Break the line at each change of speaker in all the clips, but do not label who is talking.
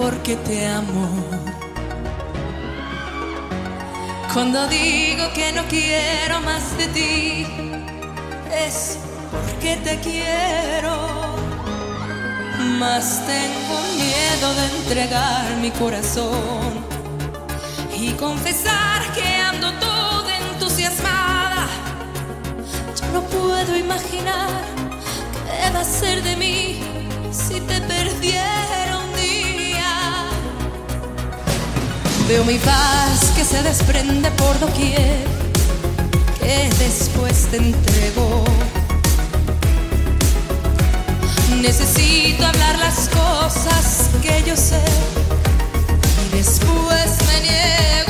porque te amo. Cuando digo que no quiero más de ti, es porque te quiero. Más tengo miedo de entregar mi corazón y confesar que ando toda entusiasmada. Yo no puedo imaginar qué va a ser de mí si te perdiera Veo mi paz que se desprende por doquier, que después te entrego. Necesito hablar las cosas que yo sé y después me niego.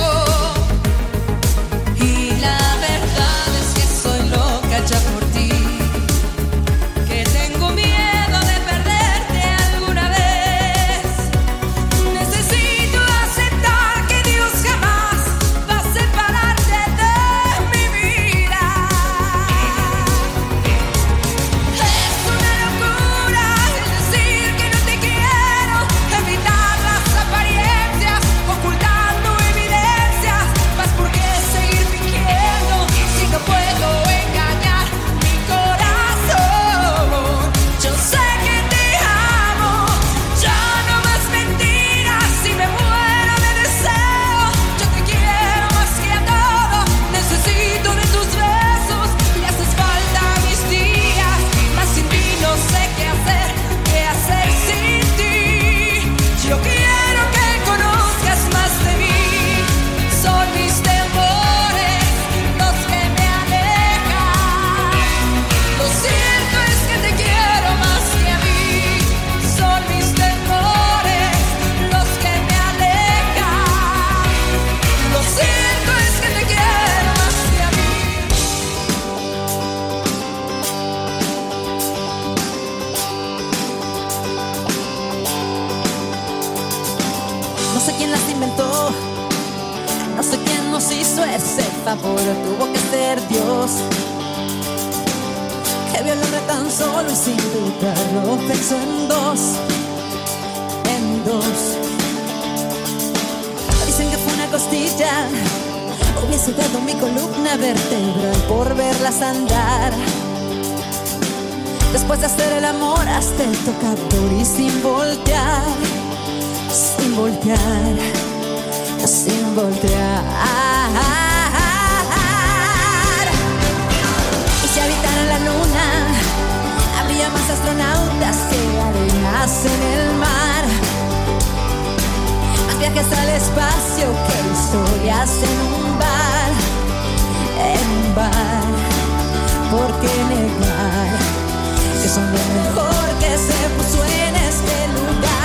No sé
quién las inventó, no sé quién nos hizo ese favor, tuvo que ser Dios. Que vio al hombre tan solo y sin dudarlo pensó en dos, en dos. Dicen que fue una costilla, hubiese dado mi columna vertebral por verlas andar. Después de hacer el amor hasta el tocador y sin voltear sin voltear, sin voltear. Y si habitaran la luna, habría más astronautas que arenas en el mar. Más viajes al espacio que historias en un bar, en un bar. ¿Por qué negar que son lo mejor que se puso en este lugar?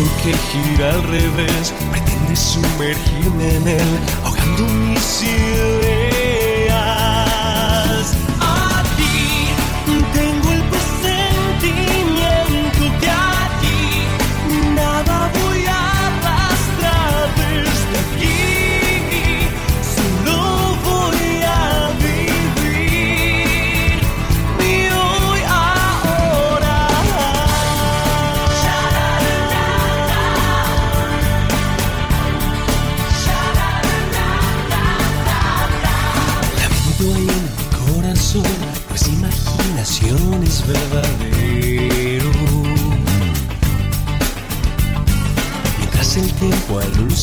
Mundo que gira al revés pretende sumergirme en él, ahogando mis ideas.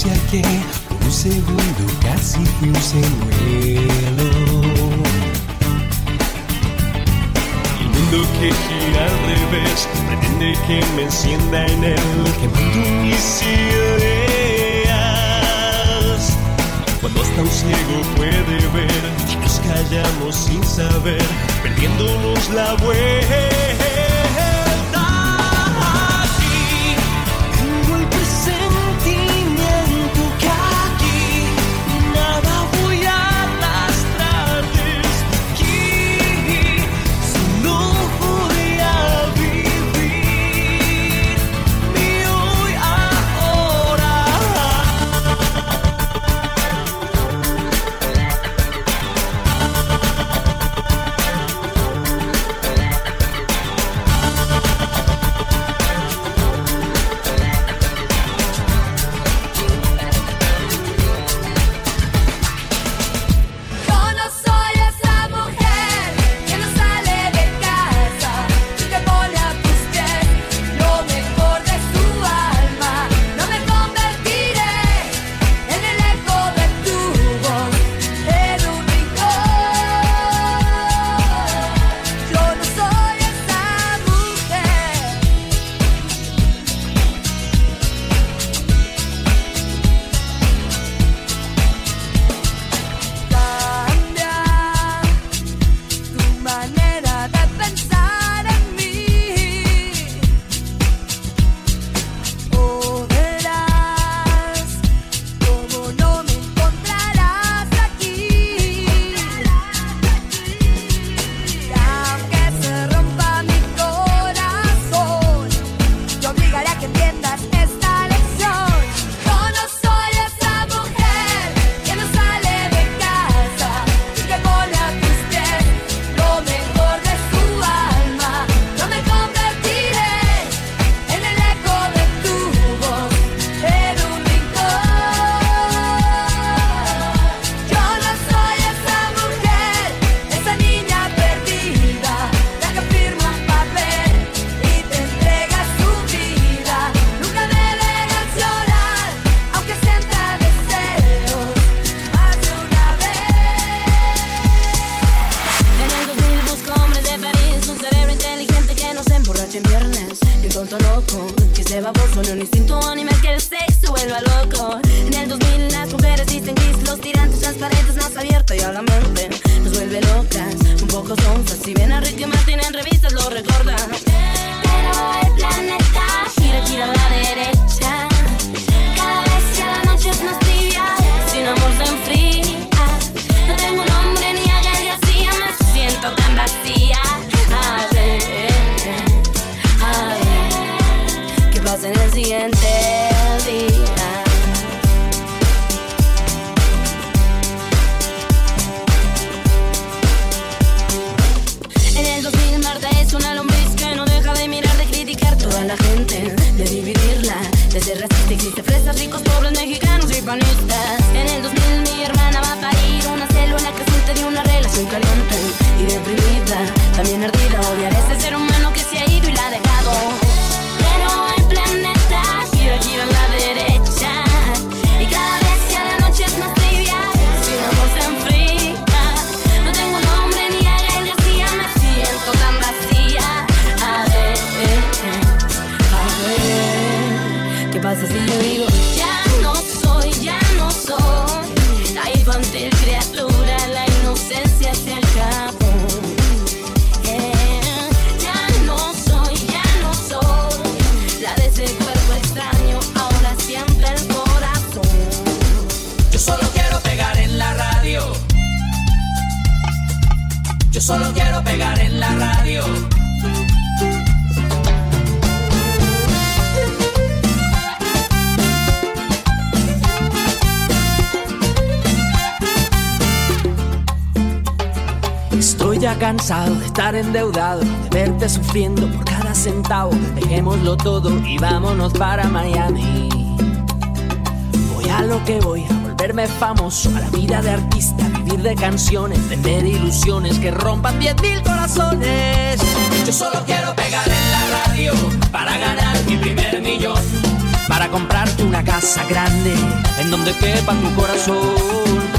distancia que un segundo casi cruce el vuelo. El mundo que gira al revés, pretende que me encienda en él, que mundo mis ideas. Cuando hasta un ciego puede ver, nos callamos sin saber, perdiéndonos la vuelta.
Yo
solo quiero pegar en la radio.
Estoy ya cansado de estar endeudado, de verte sufriendo por cada centavo. Dejémoslo todo y vámonos para Miami. Voy a lo que voy, a volverme famoso, a la vida de artista, vivir de canciones, vender ilusiones que rompan 10.000 corazones.
Yo solo quiero pegar en la radio para ganar mi primer millón.
Para comprarte una casa grande en donde quepa tu corazón.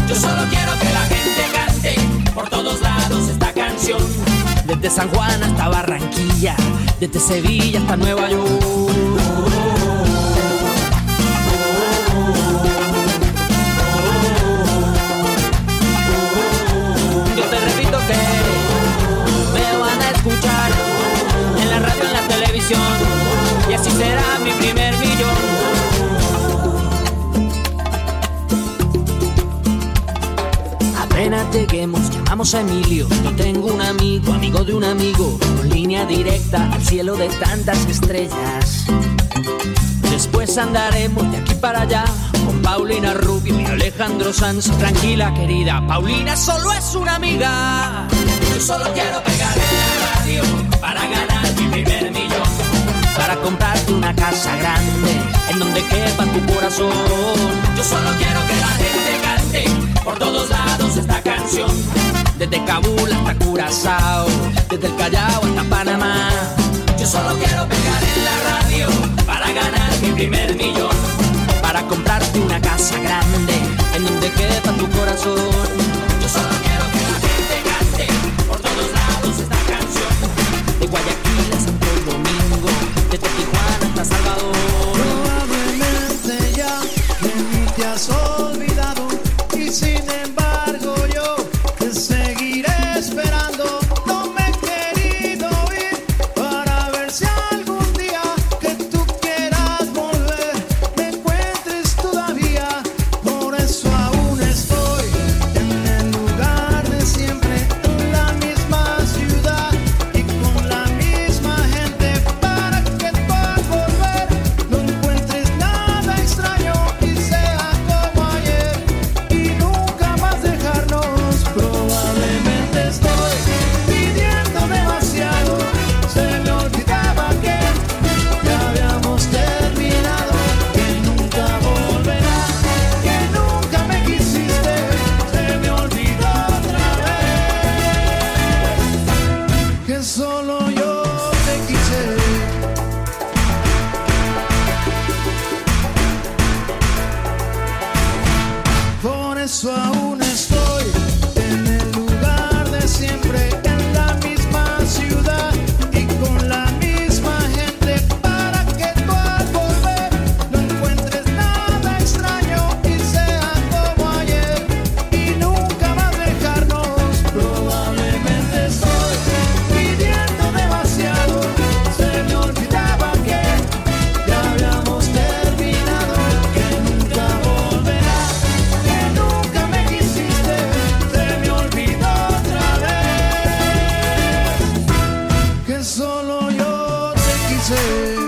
Yo solo quiero que la gente cante por todos lados esta canción.
Desde San Juan hasta Barranquilla, desde Sevilla hasta Nueva York. Así será mi primer millón. Apenas lleguemos, llamamos a Emilio. Yo tengo un amigo, amigo de un amigo, con línea directa al cielo de tantas estrellas. Después andaremos de aquí para allá con Paulina Rubio y Alejandro Sanz. Tranquila, querida, Paulina solo es una amiga.
Yo solo quiero pegar en la radio para ganar.
Para comprarte una casa grande en donde quepa tu corazón.
Yo solo quiero que la gente cante por todos lados esta canción.
Desde Kabul hasta Curazao, desde el Callao hasta Panamá.
Yo solo quiero pegar en la radio para ganar mi primer millón.
Para comprarte una casa grande en donde quepa tu corazón.
say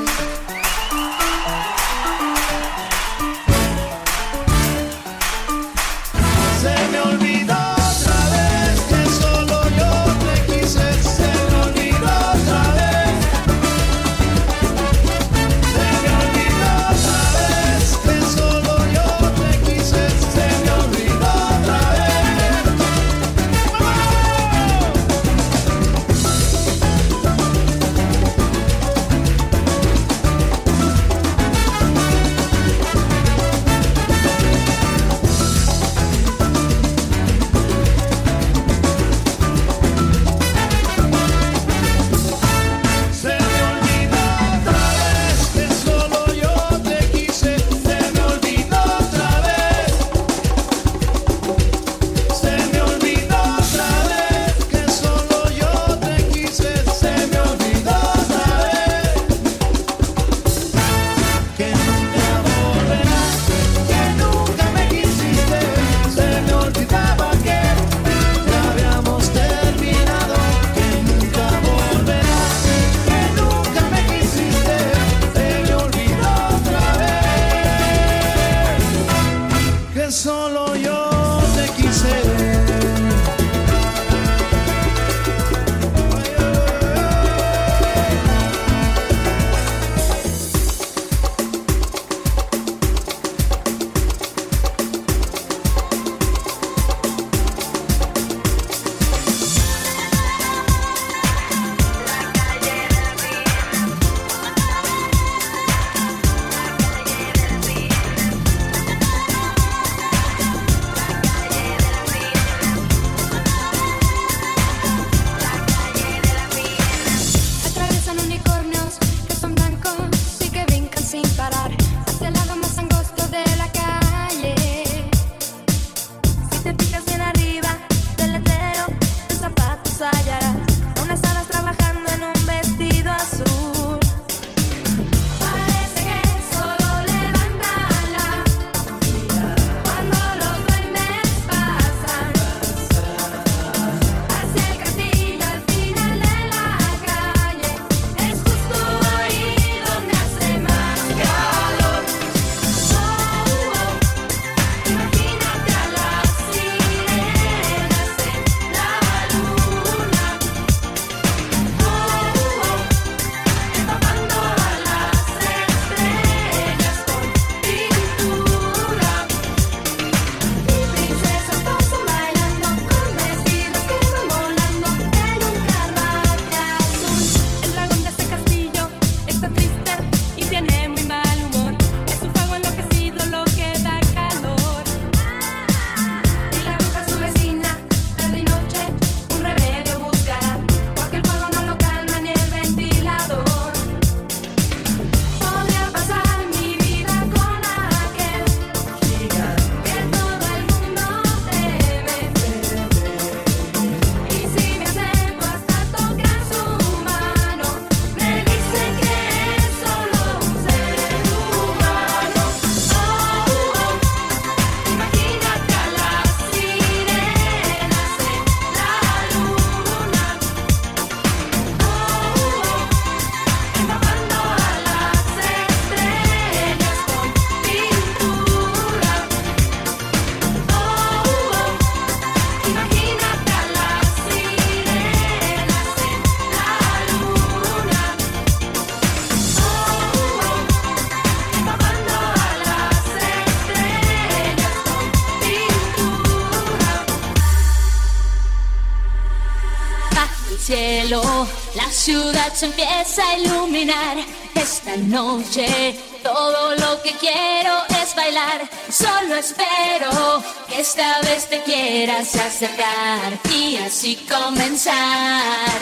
se empieza a iluminar. Esta noche todo lo que quiero es bailar. Solo espero que esta vez te quieras acercar y así comenzar.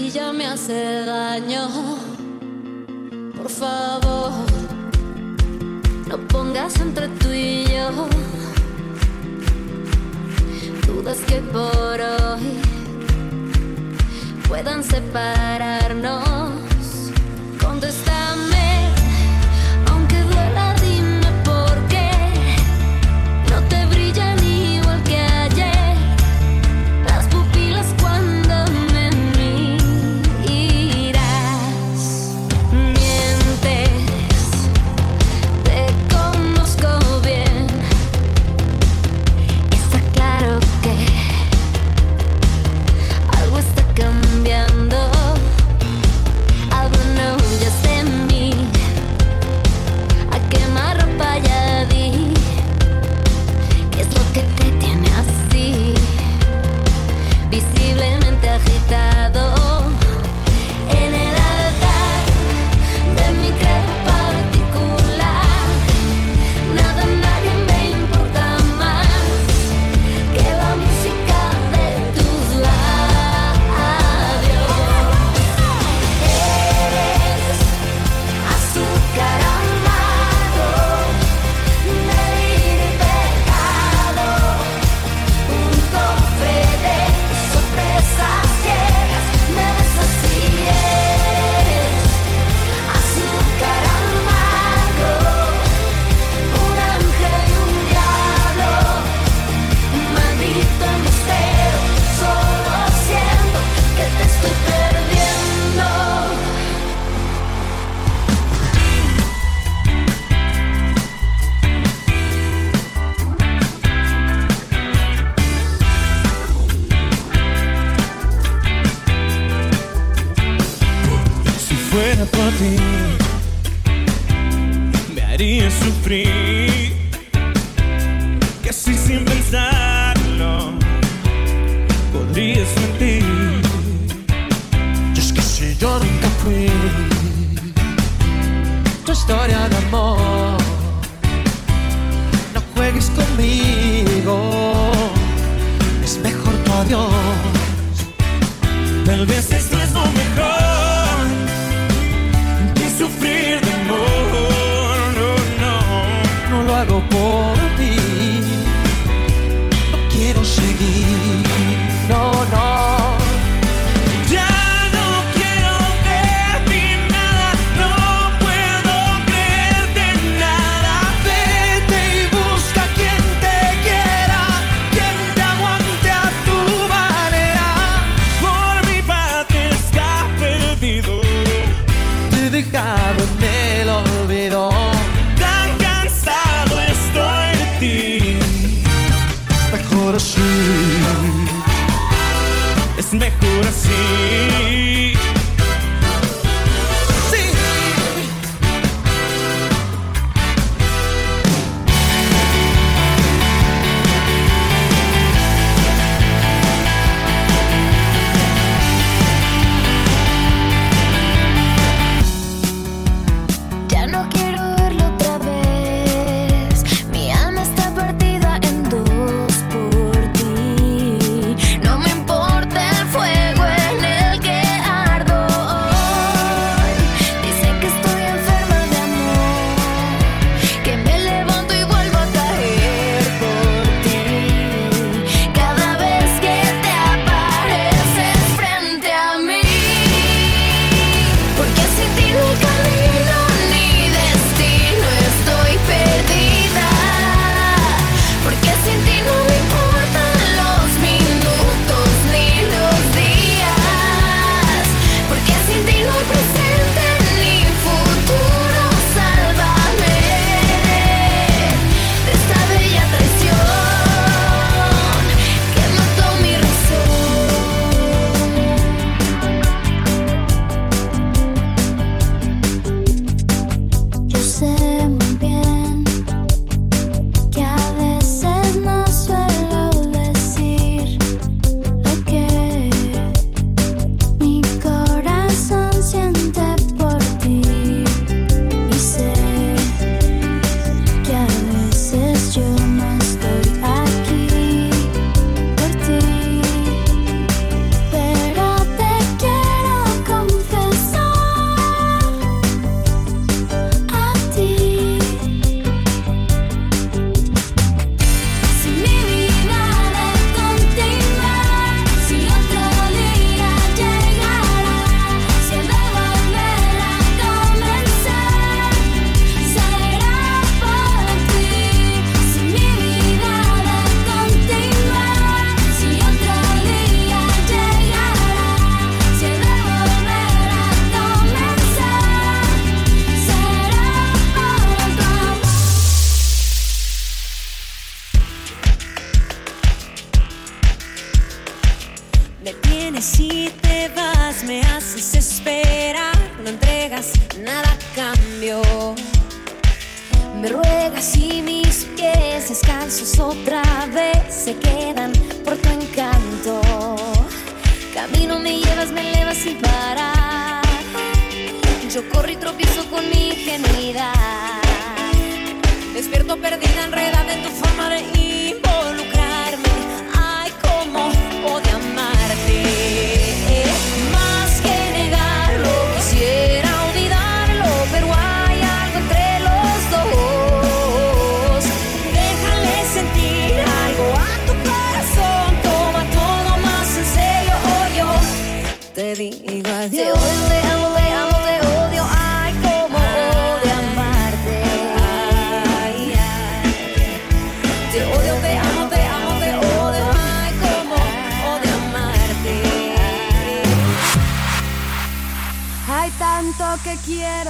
y
ya me hace daño. Por favor,
no pongas entre tú y yo dudas que por hoy puedan separarnos.
Contestamos.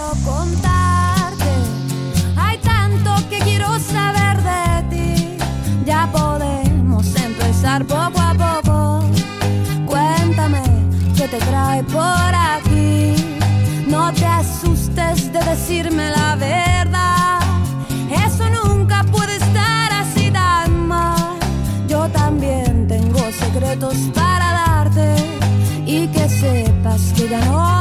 quiero
contarte. Hay tanto que quiero saber de ti. Ya podemos empezar poco a poco. Cuéntame qué te trae por aquí. No te asustes de decirme la verdad. Eso nunca puede estar así tan mal. Yo también tengo secretos para darte y que sepas que ya no